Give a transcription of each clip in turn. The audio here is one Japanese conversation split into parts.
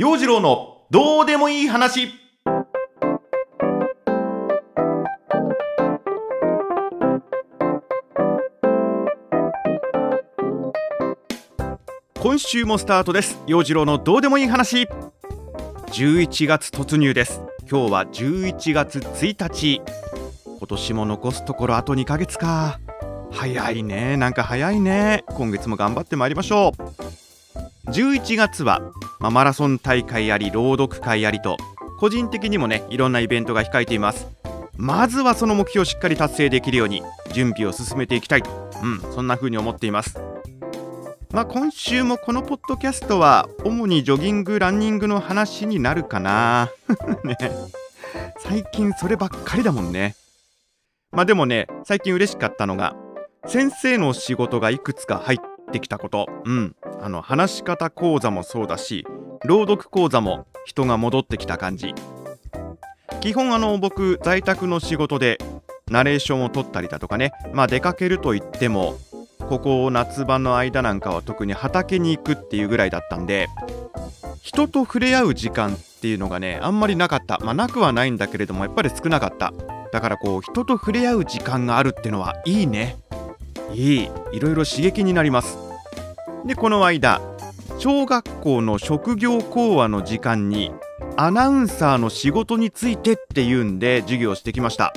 陽次郎のどうでもいい話。今週もスタートです。陽次郎のどうでもいい話。11月突入です。今日は11月1日。今年も残すところあと2ヶ月か。早いね。なんか早いね。今月も頑張ってまいりましょう。11月は、まあ、マラソン大会あり朗読会ありと個人的にもねいろんなイベントが控えています。まずはその目標をしっかり達成できるように準備を進めていきたいと。うんそんな風に思っています。まあ、今週もこのポッドキャストは主にジョギングランニングの話になるかな。ね。最近そればっかりだもんね。まあでもね最近嬉しかったのが先生の仕事がいくつか入ってきたこと。うん。あの話し方講座もそうだし朗読講座も人が戻ってきた感じ。基本あの僕在宅の仕事でナレーションを取ったりだとかね。まあ出かけると言ってもここ夏場の間なんかは特に畑に行くっていうぐらいだったんで人と触れ合う時間っていうのがねあんまりなかった。まあなくはないんだけれどもやっぱり少なかった。だからこう人と触れ合う時間があるってのはいいね。いいいろいろ刺激になります。でこの間小学校の職業講話の時間にアナウンサーの仕事についてっていうんで授業してきました。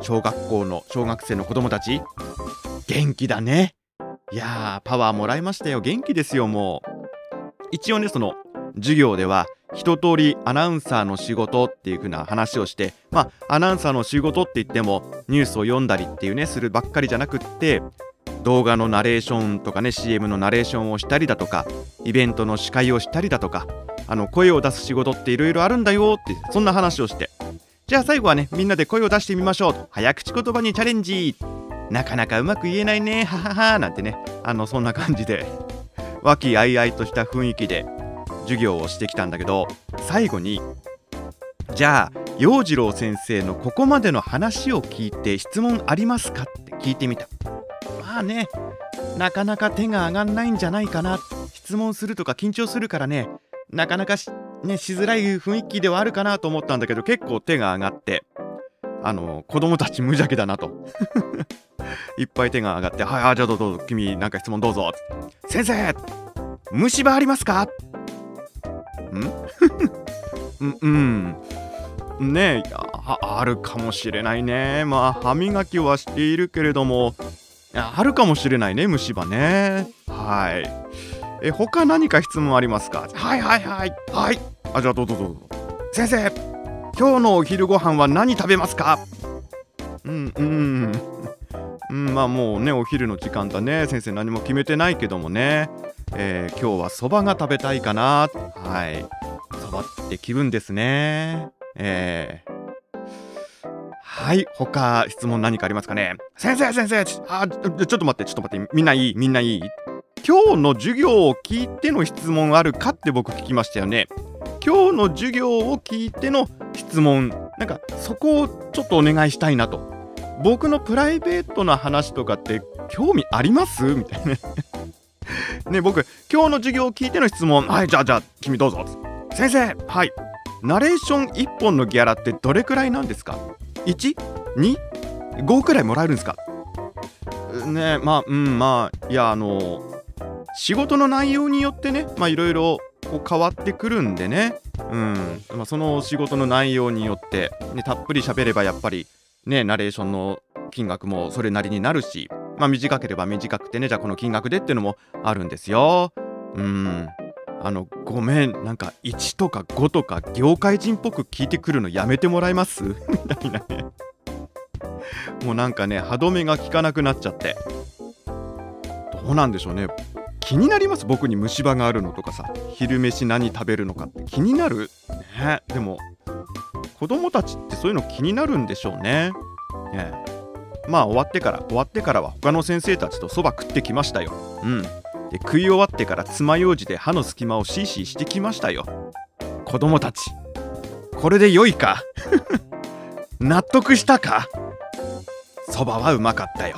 小学校の小学生の子供たち。元気だね。いやーパワーもらいましたよ。元気ですよもう。一応ねその授業では一通りアナウンサーの仕事っていう風な話をしてまあアナウンサーの仕事って言ってもニュースを読んだりっていうねするばっかりじゃなくって動画のナレーションとかね CM のナレーションをしたりだとかイベントの司会をしたりだとかあの声を出す仕事っていろいろあるんだよってそんな話をして。じゃあ最後はねみんなで声を出してみましょうと。早口言葉にチャレンジ。なかなかうまく言えないねはははなんてねあのそんな感じで。和気あいあいとした雰囲気で。授業をしてきたんだけど最後にじゃあ陽次郎先生のここまでの話を聞いて質問ありますか？って聞いてみた。まあねなかなか手が上がんないんじゃないかな。質問するとか緊張するからねなかなかし,、ね、しづらい雰囲気ではあるかなと思ったんだけど結構手が上がってあの子供たち無邪気だなと。いっぱい手が上がって「はいあじゃあどうぞ君なんか質問どうぞ」先生虫歯ありますか?」ん。うん。うん。ねえああるかもしれないね。まあ歯磨きはしているけれども。あるかもしれないね虫歯ね。はい。え他何か質問ありますか？はいはいはいはい。あじゃあどうぞどうぞ。先生今日のお昼ご飯は何食べますか？うんうん。うんまあもうねお昼の時間だね。先生何も決めてないけどもね、えー、今日はそばが食べたいかな。はい。そばって気分ですね。えー、はい。他質問何かありますかね？先生先生あちょっと待ってちょっと待って。みんないい？みんないい？今日の授業を聞いての質問あるかって僕聞きましたよね。今日の授業を聞いての質問。なんかそこをちょっとお願いしたいなと。僕のプライベートな話とかって興味あります？みたいな。ね僕今日の授業を聞いての質問はいじゃあじゃあ君どうぞ先生はいナレーション1本のギャラってどれくらいなんですか ?1?2?5 くらいもらえるんですか？ねまあうんまあいやあの仕事の内容によってねまあいろいろこう変わってくるんでねうんまあ、その仕事の内容によって、ね、たっぷり喋ればやっぱりねナレーションの金額もそれなりになるし、まあ、短ければ短くてね。じゃあこの金額でっていうのもあるんですよ。うん。あのごめん。なんか1とか5とか業界人っぽく聞いてくるのやめてもらえます？みたいなね。もうなんかね歯止めが効かなくなっちゃって。どうなんでしょうね。気になります？僕に虫歯があるのとかさ。昼飯何食べるのかって。気になる？ね。でも子供たちってそういうの気になるんでしょうね。ね。まあ終わってから終わってからは他の先生たちとそば食ってきましたよ。うん。で食い終わってから爪楊枝で歯の隙間をシーシーしてきましたよ。子供たち。これで良いか？納得したか？そばはうまかったよ。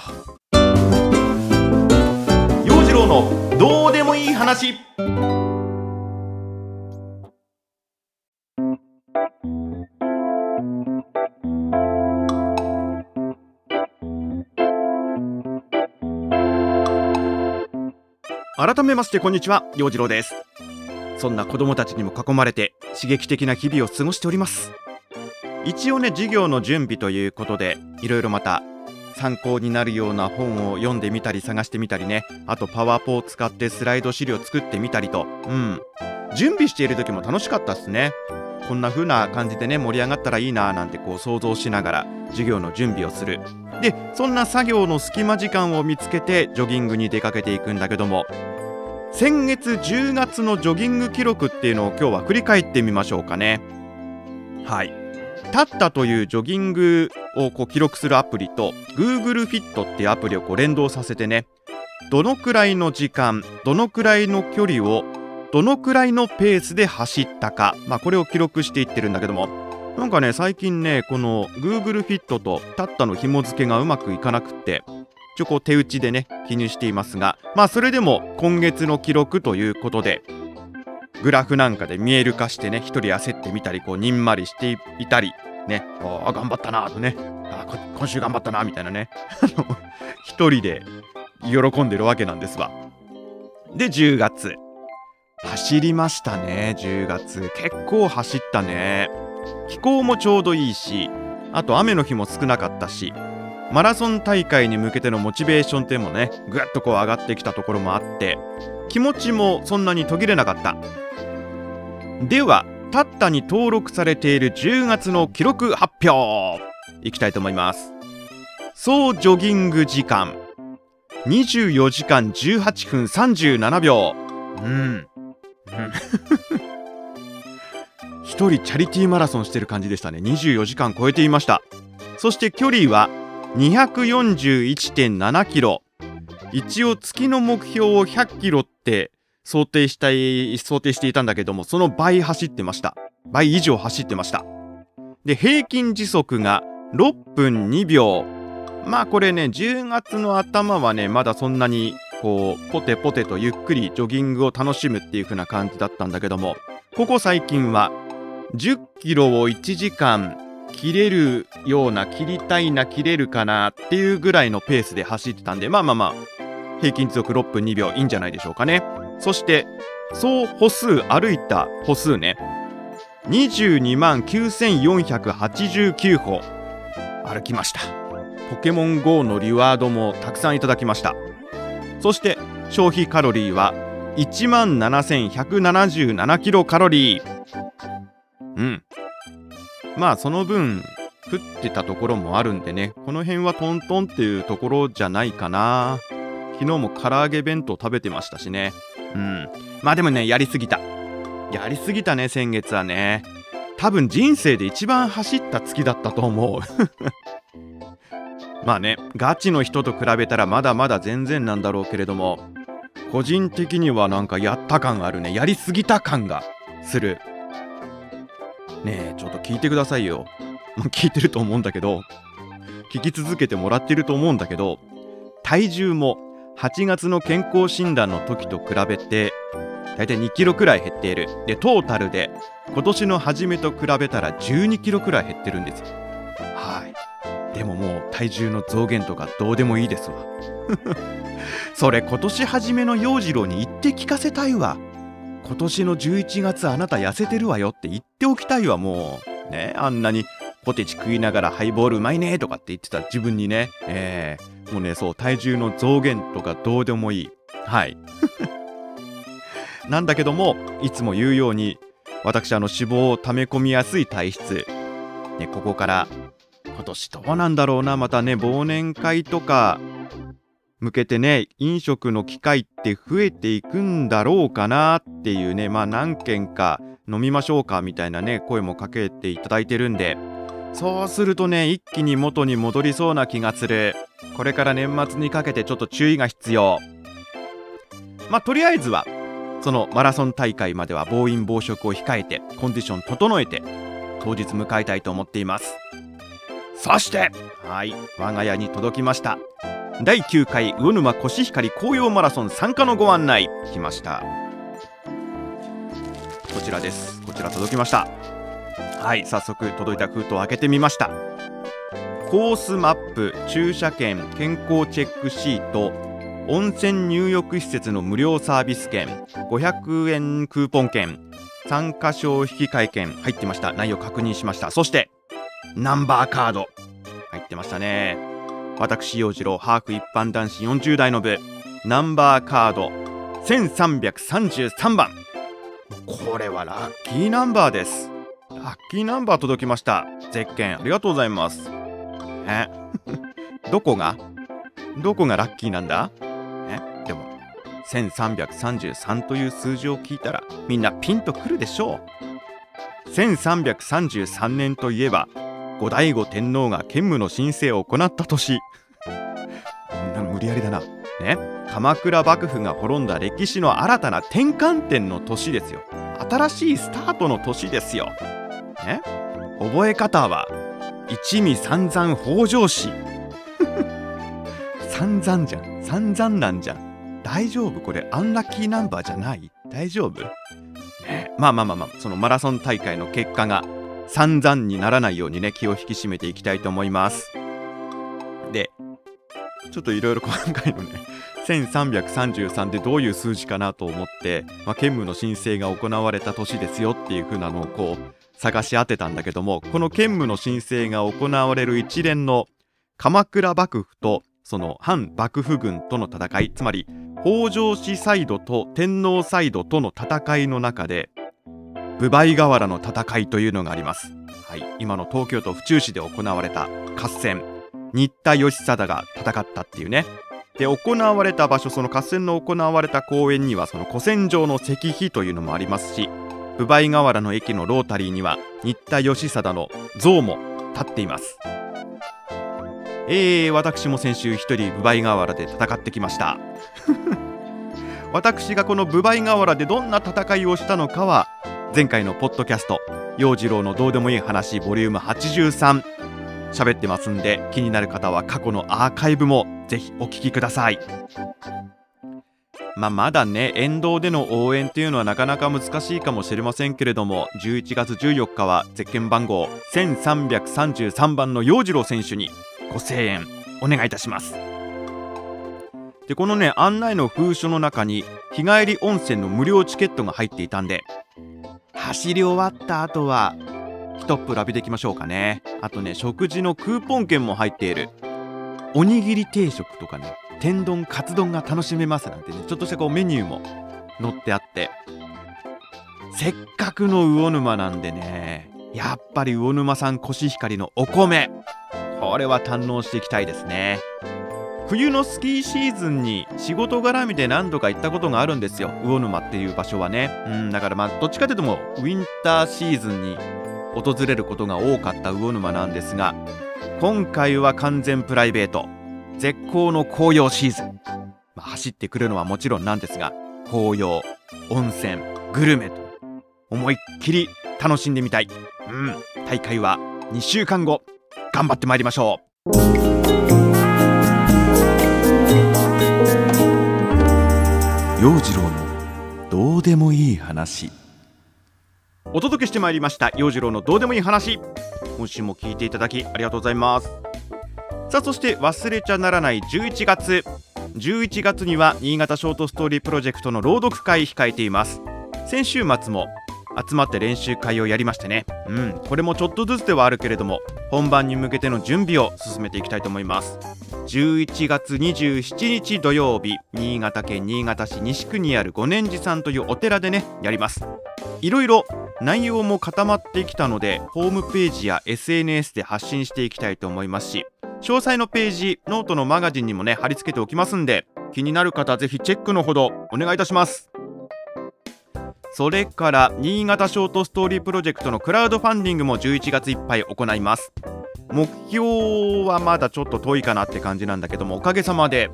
陽次郎のどうでもいい話。改めましてこんにちは陽次郎です。そんな子供たちにも囲まれて刺激的な日々を過ごしております。一応ね授業の準備ということでいろいろまた参考になるような本を読んでみたり探してみたりね。あとパワポを使ってスライド資料作ってみたりと。うん。準備している時も楽しかったっすね。こんな風な感じでね盛り上がったらいいななんてこう想像しながら授業の準備をする。でそんな作業の隙間時間を見つけてジョギングに出かけていくんだけども。先月10月のジョギング記録っていうのを今日は振り返ってみましょうかね。はい。タッタというジョギングをこう記録するアプリと Google Fit っていうアプリをこう連動させてねどのくらいの時間どのくらいの距離をどのくらいのペースで走ったか、まあ、これを記録していってるんだけども。なんかね最近ねこの Google Fit とタッタの紐付けがうまくいかなくってちょこ手打ちでね記入していますがまあそれでも今月の記録ということでグラフなんかで見える化してね一人焦ってみたりこうにんまりしていたりねあ頑張ったなとねあ今週頑張ったなみたいなね一人で喜んでるわけなんですわ。で10月。走りましたね10月。結構走ったね。気候もちょうどいいしあと雨の日も少なかったしマラソン大会に向けてのモチベーションっていうのもねぐっとこう上がってきたところもあって気持ちもそんなに途切れなかった。ではタッタに登録されている10月の記録発表。いきたいと思います。総ジョギング時間。24時間18分37秒。うん。一人チャリティーマラソンしてる感じでしたね。24時間超えていました。そして距離は241.7キロ。一応月の目標を100キロって想定したい想定していたんだけどもその倍走ってました。倍以上走ってました。で平均時速が6分2秒。まあこれね10月の頭はねまだそんなにこうポテポテとゆっくりジョギングを楽しむっていう風な感じだったんだけどもここ最近は10キロを1時間切れるような切りたいな切れるかなっていうぐらいのペースで走ってたんでまあまあまあ平均時速6分2秒いいんじゃないでしょうかね。そして総歩数歩いた歩数ね。22万9489歩。歩きました。ポケモン GO のリワードもたくさんいただきました。そして消費カロリーは1万7177キロカロリー。うん。まあその分食ってたところもあるんでね。この辺はトントンっていうところじゃないかな。昨日も唐揚げ弁当食べてましたしね。うん。まあでもねやりすぎた。やりすぎたね先月はね。多分人生で一番走った月だったと思う。まあねガチの人と比べたらまだまだ全然なんだろうけれども。個人的にはなんかやった感あるね。やりすぎた感がする。ねえちょっと聞いてくださいよ。聞いてると思うんだけど聞き続けてもらってると思うんだけど体重も8月の健康診断の時と比べてだいたい2キロくらい減っている。でトータルで今年の初めと比べたら12キロくらい減ってるんですよ。はい。でももう体重の増減とかどうでもいいですわ。それ今年初めの陽次郎に言って聞かせたいわ。今年の11月あなた痩せてるわよって言っておきたいわもう。ね。あんなにポテチ食いながらハイボールうまいねとかって言ってた自分にね。えー、もうねそう体重の増減とかどうでもいい。はい。なんだけどもいつも言うように私あの脂肪を溜め込みやすい体質、ね、ここから今年どうなんだろうな。またね忘年会とか向けてね飲食の機会って増えていくんだろうかなっていうねまあ何件か飲みましょうかみたいなね声もかけていただいてるんで。そうするとね一気に元に戻りそうな気がする。これから年末にかけてちょっと注意が必要。まあとりあえずはそのマラソン大会までは暴飲暴食を控えてコンディション整えて当日迎えたいと思っています。そしてはい我が家に届きました。第9回魚沼コシヒカリ紅葉マラソン参加のご案内来ました。こちらです。こちら届きました。はい早速届いた封筒を開けてみました。コースマップ駐車券健康チェックシート温泉入浴施設の無料サービス券500円クーポン券参加賞引換券入ってました。内容確認しました。そしてナンバーカード入ってましたね。私陽次郎ハーフ一般男子40代の部。ナンバーカード。1333番。これはラッキーナンバーです。ラッキーナンバー届きました。ゼッケンありがとうございます。え？どこが？どこがラッキーなんだ？え？でも1333という数字を聞いたらみんなピンとくるでしょう。1333年といえば後醍醐天皇が兼務の申請を行った年。無理やりだな。ね。鎌倉幕府が滅んだ歴史の新たな転換点の年ですよ。新しいスタートの年ですよ。ね。覚え方は一味散々北条氏。散々じゃん。散々なんじゃん。大丈夫？これアンラッキーナンバーじゃない？大丈夫？ね。まあまあまあまあ。そのマラソン大会の結果が散々にならないようにね気を引き締めていきたいと思います。でちょっといろいろ今回のね 1333でどういう数字かなと思って、まあ、兼務の申請が行われた年ですよっていう風なのをこう探し当てたんだけどもこの兼務の申請が行われる一連の鎌倉幕府とその反幕府軍との戦いつまり北条氏サイドと天皇サイドとの戦いの中で分倍河原の戦いというのがあります、はい、今の東京都府中市で行われた合戦。新田義貞が戦ったっていうね。で行われた場所その合戦の行われた公園にはその古戦場の石碑というのもありますし分倍河原の駅のロータリーには新田義貞の像も立っています。えー、私も先週一人分倍河原で戦ってきました。私がこの分倍河原でどんな戦いをしたのかは前回のポッドキャスト陽次郎のどうでもいい話ボリューム83喋ってますんで気になる方は過去のアーカイブもぜひお聞きください。まあ、まだね沿道での応援っていうのはなかなか難しいかもしれませんけれども11月14日はゼッケン番号1333番の陽次郎選手にご声援お願いいたします。でこのね案内の封書の中に日帰り温泉の無料チケットが入っていたんで走り終わった後は一っ風浴びていきましょうかね。あとね食事のクーポン券も入っている。おにぎり定食とかね天丼カツ丼が楽しめますなんてねちょっとしたこうメニューも載ってあって。せっかくの魚沼なんでねやっぱり魚沼産コシヒカリのお米これは堪能していきたいですね。冬のスキーシーズンに仕事絡みで何度か行ったことがあるんですよ。魚沼っていう場所はね。うんだからまあどっちかというともウィンターシーズンに訪れることが多かった魚沼なんですが今回は完全プライベート。絶好の紅葉シーズン、まあ、走ってくるのはもちろんなんですが紅葉温泉グルメと思いっきり楽しんでみたい。うん大会は2週間後頑張ってまいりましょう。陽次郎のどうでもいい話。お届けしてまいりました。陽次郎のどうでもいい話。今週も聞いていただきありがとうございます。さあそして忘れちゃならない11月。11月には新潟ショートストーリープロジェクトの朗読会控えています。先週末も集まって練習会をやりましてね。うん。これもちょっとずつではあるけれども本番に向けての準備を進めていきたいと思います。11月27日土曜日新潟県新潟市西区にある五年寺さんというお寺でねやります。いろいろ内容も固まってきたのでホームページや SNS で発信していきたいと思いますし詳細のページノートのマガジンにもね貼り付けておきますんで気になる方ぜひチェックのほどお願いいたします。それから新潟ショートストーリープロジェクトのクラウドファンディングも11月いっぱい行います。目標はまだちょっと遠いかなって感じなんだけどもおかげさまで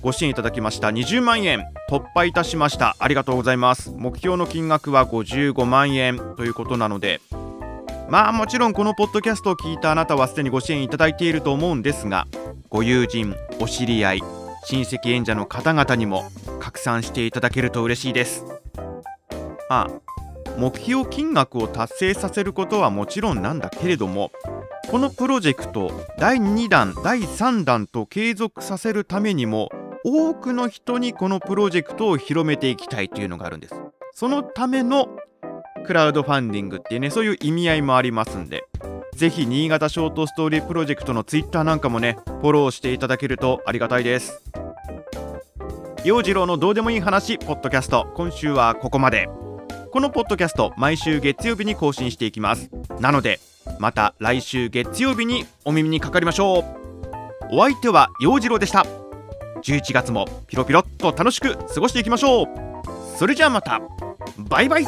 ご支援いただきました。20万円突破いたしました。ありがとうございます。目標の金額は55万円ということなのでまあもちろんこのポッドキャストを聞いたあなたはすでにご支援いただいていると思うんですがご友人お知り合い親戚演者の方々にも拡散していただけると嬉しいです。まあ目標金額を達成させることはもちろんなんだけれどもこのプロジェクト第2弾第3弾と継続させるためにも多くの人にこのプロジェクトを広めていきたいというのがあるんです。そのためのクラウドファンディングっていうねそういう意味合いもありますんでぜひ新潟ショートストーリープロジェクトのツイッターなんかもねフォローしていただけるとありがたいです。陽次郎のどうでもいい話ポッドキャスト今週はここまで。このポッドキャスト毎週月曜日に更新していきます。なのでまた来週月曜日にお耳にかかりましょう。お相手は陽次郎でした。11月もピロピロっと楽しく過ごしていきましょう。それじゃあまた。バイバイ。